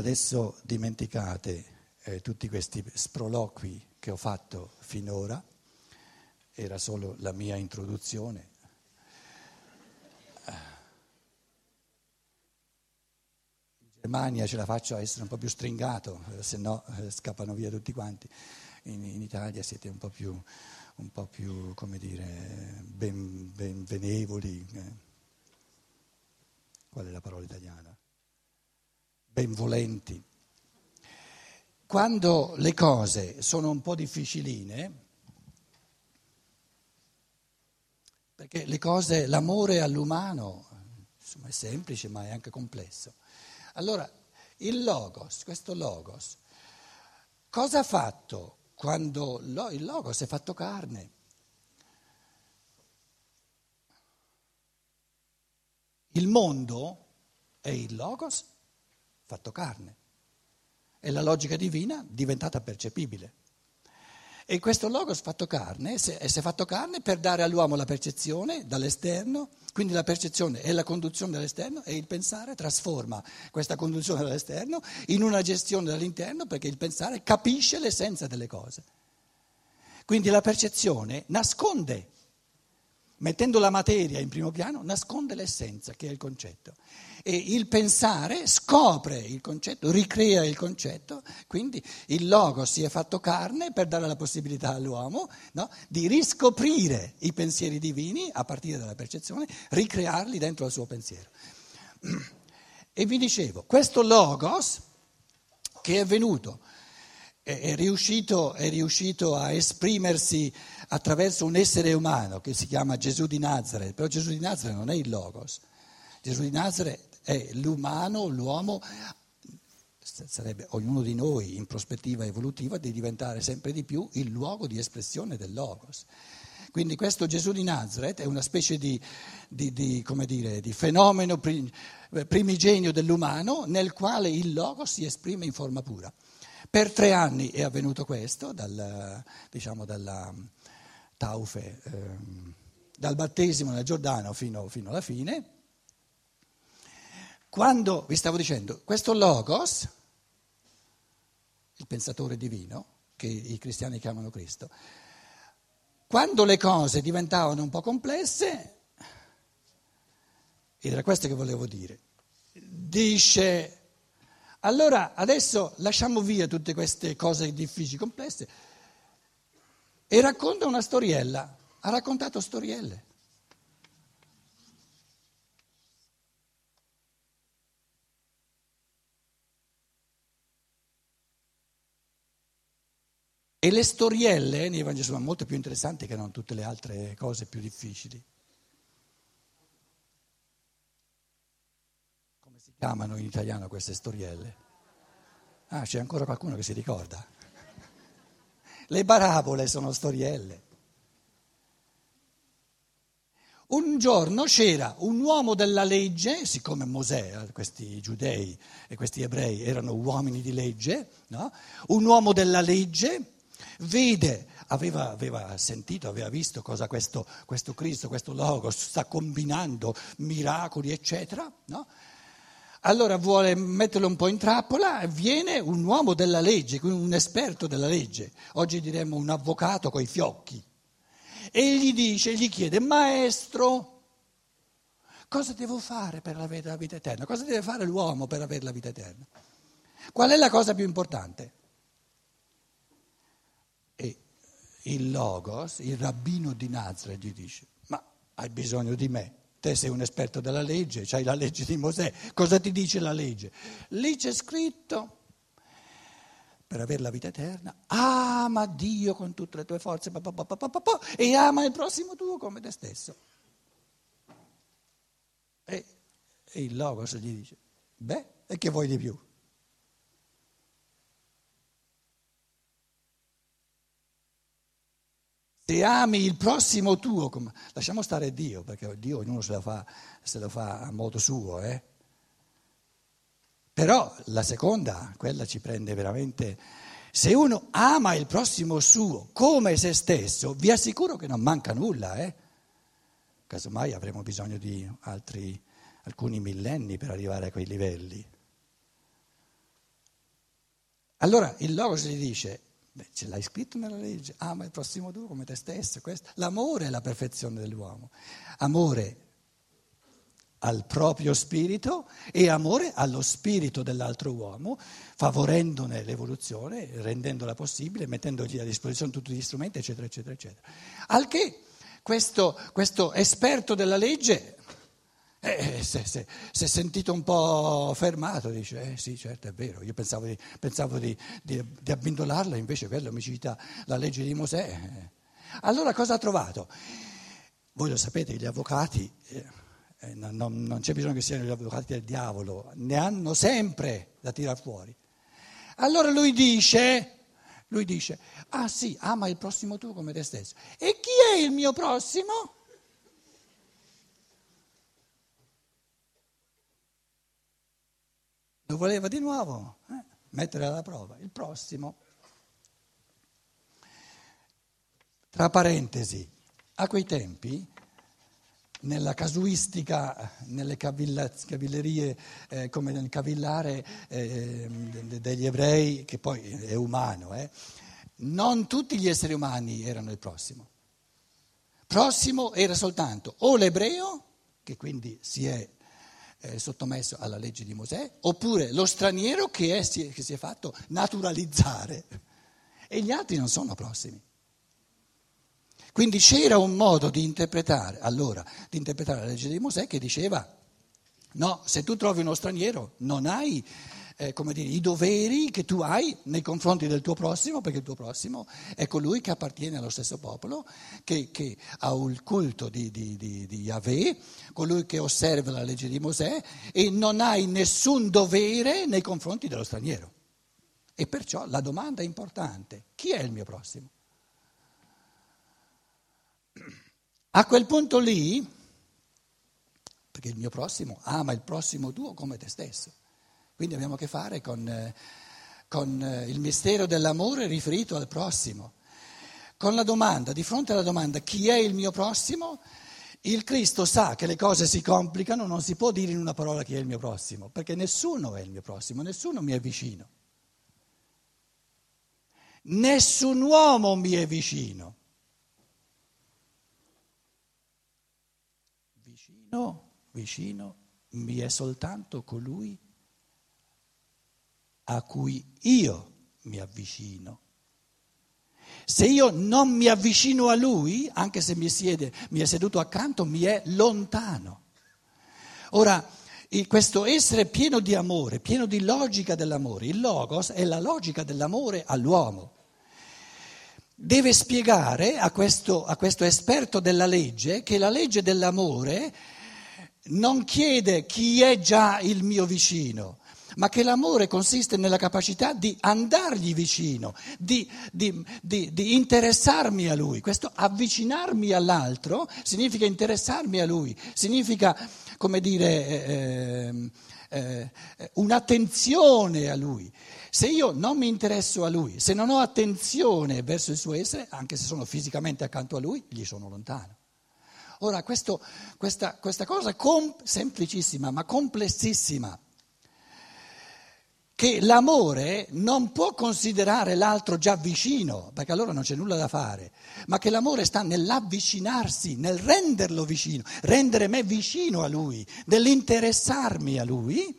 Adesso dimenticate eh, tutti questi sproloqui che ho fatto finora, era solo la mia introduzione. In Germania ce la faccio a essere un po' più stringato, eh, se no eh, scappano via tutti quanti. In, in Italia siete un po' più, un po più come dire, ben, benvenevoli. Eh. Qual è la parola italiana? Benvolenti. Quando le cose sono un po' difficiline, perché le cose, l'amore all'umano insomma, è semplice ma è anche complesso. Allora, il logos, questo logos, cosa ha fatto quando il logos è fatto carne? Il mondo è il logos fatto carne. E la logica divina diventata percepibile. E questo logos fatto carne si è fatto carne per dare all'uomo la percezione dall'esterno, quindi la percezione è la conduzione dall'esterno e il pensare trasforma questa conduzione dall'esterno in una gestione dall'interno perché il pensare capisce l'essenza delle cose. Quindi la percezione nasconde mettendo la materia in primo piano, nasconde l'essenza, che è il concetto. E il pensare scopre il concetto, ricrea il concetto, quindi il logo si è fatto carne per dare la possibilità all'uomo no, di riscoprire i pensieri divini a partire dalla percezione, ricrearli dentro il suo pensiero. E vi dicevo, questo logos che è venuto è riuscito, è riuscito, a esprimersi attraverso un essere umano che si chiama Gesù di Nazareth, però Gesù di Nazareth non è il Logos, Gesù di Nazareth è l'umano, l'uomo, sarebbe ognuno di noi in prospettiva evolutiva di diventare sempre di più il luogo di espressione del Logos. Quindi questo Gesù di Nazareth è una specie di, di, di, dire, di fenomeno primigenio dell'umano nel quale il Logos si esprime in forma pura. Per tre anni è avvenuto questo, dal, diciamo dalla taufe, ehm, dal battesimo nel Giordano fino, fino alla fine. Quando, vi stavo dicendo, questo Logos, il pensatore divino, che i cristiani chiamano Cristo, quando le cose diventavano un po' complesse, ed era questo che volevo dire, dice allora adesso lasciamo via tutte queste cose difficili, complesse e racconta una storiella. Ha raccontato storielle. E le storielle nei Vangeli sono molto più interessanti che non tutte le altre cose più difficili. chiamano in italiano queste storielle? Ah, c'è ancora qualcuno che si ricorda. Le parabole sono storielle. Un giorno c'era un uomo della legge, siccome Mosè, eh, questi giudei e questi ebrei erano uomini di legge, no? un uomo della legge vede, aveva, aveva, sentito, aveva visto cosa questo, questo Cristo, questo Logos sta combinando, miracoli, eccetera, no? Allora vuole metterlo un po' in trappola, viene un uomo della legge, un esperto della legge, oggi diremmo un avvocato coi fiocchi, e gli dice, gli chiede, maestro, cosa devo fare per avere la vita eterna? Cosa deve fare l'uomo per avere la vita eterna? Qual è la cosa più importante? E il Logos, il rabbino di Nazareth, gli dice, ma hai bisogno di me? Te sei un esperto della legge, c'hai la legge di Mosè, cosa ti dice la legge? Lì c'è scritto, per avere la vita eterna, ama Dio con tutte le tue forze pa, pa, pa, e ama il prossimo tuo come te stesso. E, e il Logos gli dice, beh, e che vuoi di più? Se ami il prossimo tuo, lasciamo stare Dio, perché Dio ognuno se lo fa, se lo fa a modo suo, eh? Però la seconda, quella ci prende veramente... Se uno ama il prossimo suo come se stesso, vi assicuro che non manca nulla, eh? Casomai avremo bisogno di altri, alcuni millenni per arrivare a quei livelli. Allora il Logos gli dice, beh, ce l'hai scritto nella legge, ama il prossimo tuo come te stesso. Questo. L'amore è la perfezione dell'uomo. Amore al proprio spirito e amore allo spirito dell'altro uomo, favorendone l'evoluzione, rendendola possibile, mettendogli a disposizione tutti gli strumenti, eccetera, eccetera, eccetera. Al che questo, questo esperto della legge eh, si è sentito un po' fermato, dice, eh sì, certo, è vero, io pensavo di, pensavo di, di, di abbindolarla, invece quello mi cita la legge di Mosè. Allora cosa ha trovato? Voi lo sapete, gli avvocati... Eh, eh, non, non, non, c'è bisogno che siano gli avvocati del diavolo, ne hanno sempre da tirare fuori. Allora lui dice, lui dice, ah sì, ama il prossimo tuo come te stesso. E chi è il mio prossimo? Lo voleva di nuovo eh, mettere alla prova. Il prossimo. Tra parentesi, a quei tempi nella casuistica, nelle cavillerie eh, come nel cavillare eh, degli ebrei, che poi è umano, eh, non tutti gli esseri umani erano il prossimo. Prossimo era soltanto o l'ebreo, che quindi si è sottomesso alla legge di Mosè, oppure lo straniero che, è, che si è fatto naturalizzare. E gli altri non sono prossimi. Quindi c'era un modo di interpretare, allora, di interpretare la legge di Mosè che diceva, no, se tu trovi uno straniero non hai eh, come dire, i doveri che tu hai nei confronti del tuo prossimo, perché il tuo prossimo è colui che appartiene allo stesso popolo, che, che ha il culto di, di, di, di Yahweh, colui che osserva la legge di Mosè e non hai nessun dovere nei confronti dello straniero. E perciò la domanda è importante, chi è il mio prossimo? A quel punto lì, perché il mio prossimo ama il prossimo tuo come te stesso, quindi abbiamo a che fare con, eh, con eh, il mistero dell'amore riferito al prossimo. Con la domanda, di fronte alla domanda chi è il mio prossimo, il Cristo sa che le cose si complicano, non si può dire in una parola chi è il mio prossimo, perché nessuno è il mio prossimo, nessuno mi è vicino. Nessun uomo mi è vicino. Vicino, vicino mi è soltanto colui a cui io mi avvicino. Se io non mi avvicino a lui, anche se mi, siede, mi è seduto accanto, mi è lontano. Ora, questo essere pieno di amore, pieno di logica dell'amore, il logos è la logica dell'amore all'uomo. Deve spiegare a questo, a questo esperto della legge che la legge dell'amore non chiede chi è già il mio vicino, ma che l'amore consiste nella capacità di andargli vicino, di, di, di, di, interessarmi a lui. Questo avvicinarmi all'altro significa interessarmi a lui, significa, come dire, eh, eh, eh, un'attenzione a lui. Se io non mi interesso a lui, se non ho attenzione verso il suo essere, anche se sono fisicamente accanto a lui, gli sono lontano. Ora, questo, questa, questa, cosa com- semplicissima ma complessissima che l'amore non può considerare l'altro già vicino, perché allora non c'è nulla da fare, ma che l'amore sta nell'avvicinarsi, nel renderlo vicino, rendere me vicino a lui, nell'interessarmi a lui.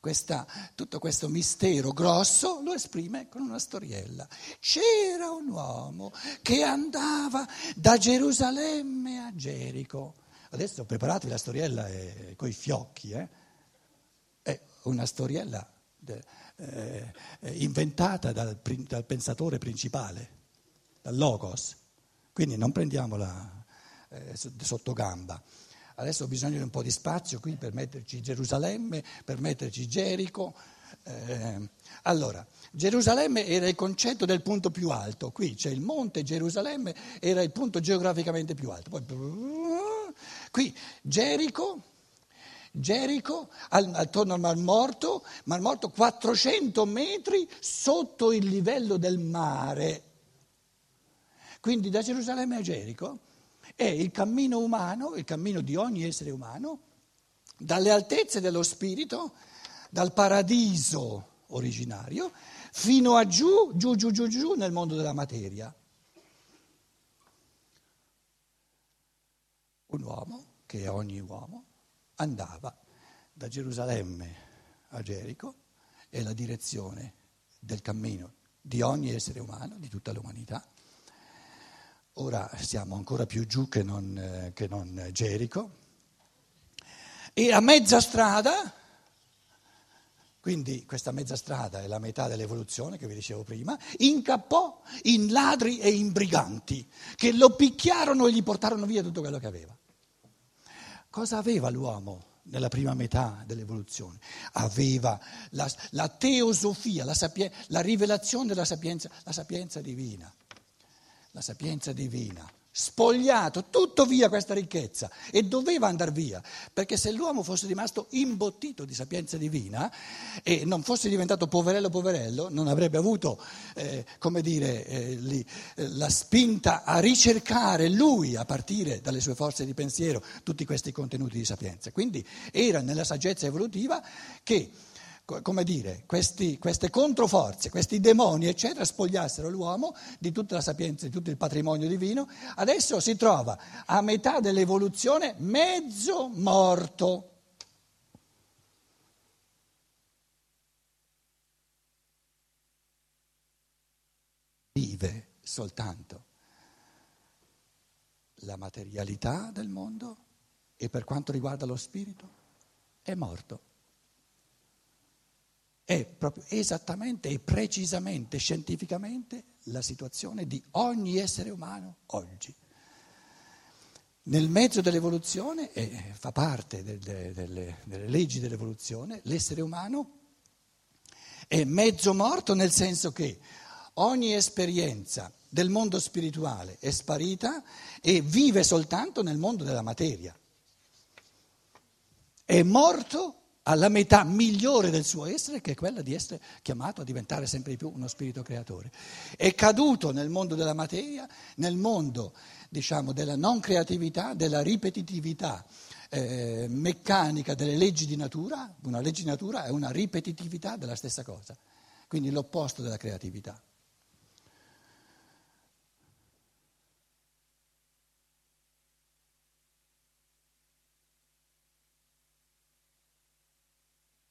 Questa, tutto questo mistero grosso lo esprime con una storiella. C'era un uomo che andava da Gerusalemme a Gerico. Adesso preparate la storiella eh, coi fiocchi, eh? È una storiella eh, inventata dal, dal, pensatore principale, dal Logos. Quindi non prendiamola eh, sotto gamba. Adesso ho bisogno di un po' di spazio qui per metterci Gerusalemme, per metterci Gerico. Eh, allora, Gerusalemme era il concetto del punto più alto, qui c'è il monte Gerusalemme, era il punto geograficamente più alto. Poi, qui Gerico Gerico, attorno al Mar Morto, Mar Morto 400 metri sotto il livello del mare. Quindi da Gerusalemme a Gerico è il cammino umano, il cammino di ogni essere umano, dalle altezze dello spirito, dal paradiso originario, fino a giù, giù, giù, giù, giù nel mondo della materia. Un uomo, che è ogni uomo, andava da Gerusalemme a Gerico e la direzione del cammino di ogni essere umano, di tutta l'umanità. Ora siamo ancora più giù che non, che non Gerico. E a mezza strada, quindi questa mezza strada è la metà dell'evoluzione che vi dicevo prima, incappò in ladri e in briganti che lo picchiarono e gli portarono via tutto quello che aveva. Cosa aveva l'uomo nella prima metà dell'evoluzione? Aveva la, la teosofia, la, sapien- la rivelazione della sapienza, la sapienza divina. La sapienza divina spogliato tutto via questa ricchezza e doveva andare via, perché se l'uomo fosse rimasto imbottito di sapienza divina e non fosse diventato poverello poverello, non avrebbe avuto, eh, come dire, eh, li, eh, la spinta a ricercare lui, a partire dalle sue forze di pensiero, tutti questi contenuti di sapienza. Quindi era nella saggezza evolutiva che come dire, questi, queste controforze, questi demoni, eccetera, spogliassero l'uomo di tutta la sapienza, di tutto il patrimonio divino, adesso si trova a metà dell'evoluzione mezzo morto. Vive soltanto la materialità del mondo e per quanto riguarda lo spirito è morto è proprio esattamente e precisamente, scientificamente, la situazione di ogni essere umano oggi. Nel mezzo dell'evoluzione, e fa parte delle, delle, delle leggi dell'evoluzione, l'essere umano è mezzo morto nel senso che ogni esperienza del mondo spirituale è sparita e vive soltanto nel mondo della materia. È morto alla metà migliore del suo essere, che è quella di essere chiamato a diventare sempre di più uno spirito creatore. È caduto nel mondo della materia, nel mondo diciamo, della non creatività, della ripetitività eh, meccanica delle leggi di natura. Una legge di natura è una ripetitività della stessa cosa, quindi l'opposto della creatività.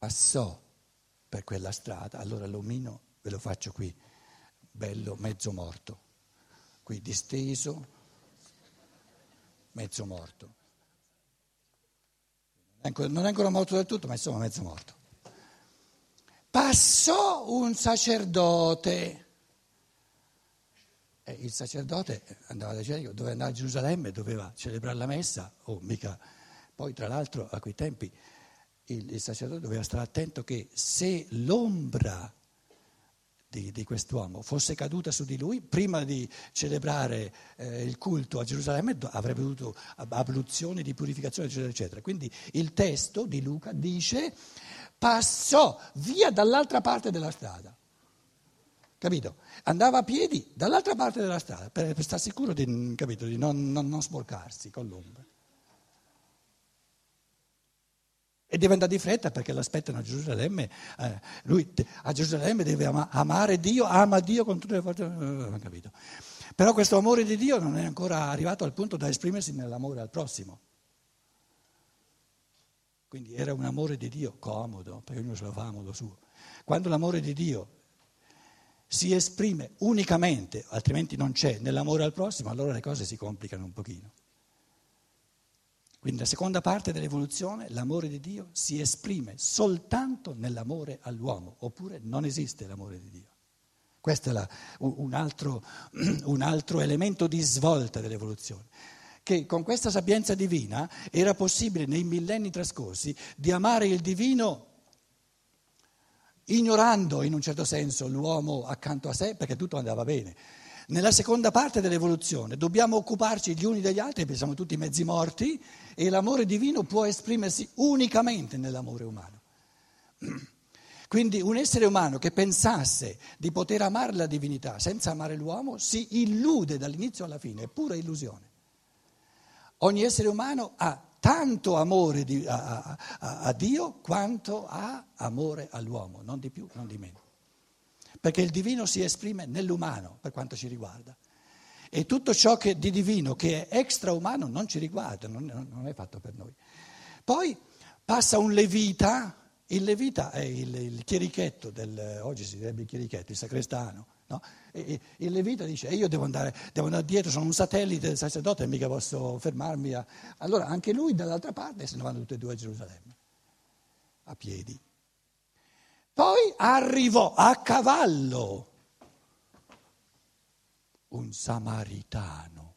Passò per quella strada, allora l'omino ve lo faccio qui, bello, mezzo morto, qui disteso, mezzo morto. Non è ancora morto del tutto, ma insomma mezzo morto. Passò un sacerdote. E il sacerdote andava da Gerico, doveva andare a Gerusalemme, doveva celebrare la messa, o oh, mica. Poi, tra l'altro, a quei tempi il, il sacerdote doveva stare attento che se l'ombra di, di, quest'uomo fosse caduta su di lui, prima di celebrare eh, il culto a Gerusalemme avrebbe avuto abluzioni di purificazione, eccetera, eccetera. Quindi il testo di Luca dice passò via dall'altra parte della strada. Capito? Andava a piedi dall'altra parte della strada per, per stare sicuro di, capito, di non, non, non sporcarsi con l'ombra. E deve andare di fretta perché l'aspettano a Gerusalemme. Eh, lui a Gerusalemme deve ama, amare Dio, ama Dio con tutte le forze. Non eh, capito. Però questo amore di Dio non è ancora arrivato al punto da esprimersi nell'amore al prossimo. Quindi era un amore di Dio comodo, perché ognuno se lo fa a modo suo. Quando l'amore di Dio si esprime unicamente, altrimenti non c'è, nell'amore al prossimo, allora le cose si complicano un pochino. Quindi la seconda parte dell'evoluzione, l'amore di Dio, si esprime soltanto nell'amore all'uomo, oppure non esiste l'amore di Dio. Questo è la, un, altro, un altro elemento di svolta dell'evoluzione che con questa sapienza divina era possibile nei millenni trascorsi di amare il divino ignorando in un certo senso l'uomo accanto a sé perché tutto andava bene. Nella seconda parte dell'evoluzione dobbiamo occuparci gli uni degli altri, perché siamo tutti mezzi morti, e l'amore divino può esprimersi unicamente nell'amore umano. Quindi un essere umano che pensasse di poter amare la divinità senza amare l'uomo si illude dall'inizio alla fine, è pura illusione. Ogni essere umano ha tanto amore a, a, a Dio quanto ha amore all'uomo, non di più, non di meno. Perché il divino si esprime nell'umano per quanto ci riguarda. E tutto ciò che, di divino che è extraumano non ci riguarda, non, non è fatto per noi. Poi passa un levita, il levita è il, il chierichetto, del, oggi si direbbe il chierichetto, il sacrestano. No? E, il levita dice, io devo andare, devo andare, dietro, sono un satellite del sacerdote e mica posso fermarmi. A... Allora anche lui dall'altra parte se ne vanno tutti e due a Gerusalemme, a piedi. Poi arrivò a cavallo un samaritano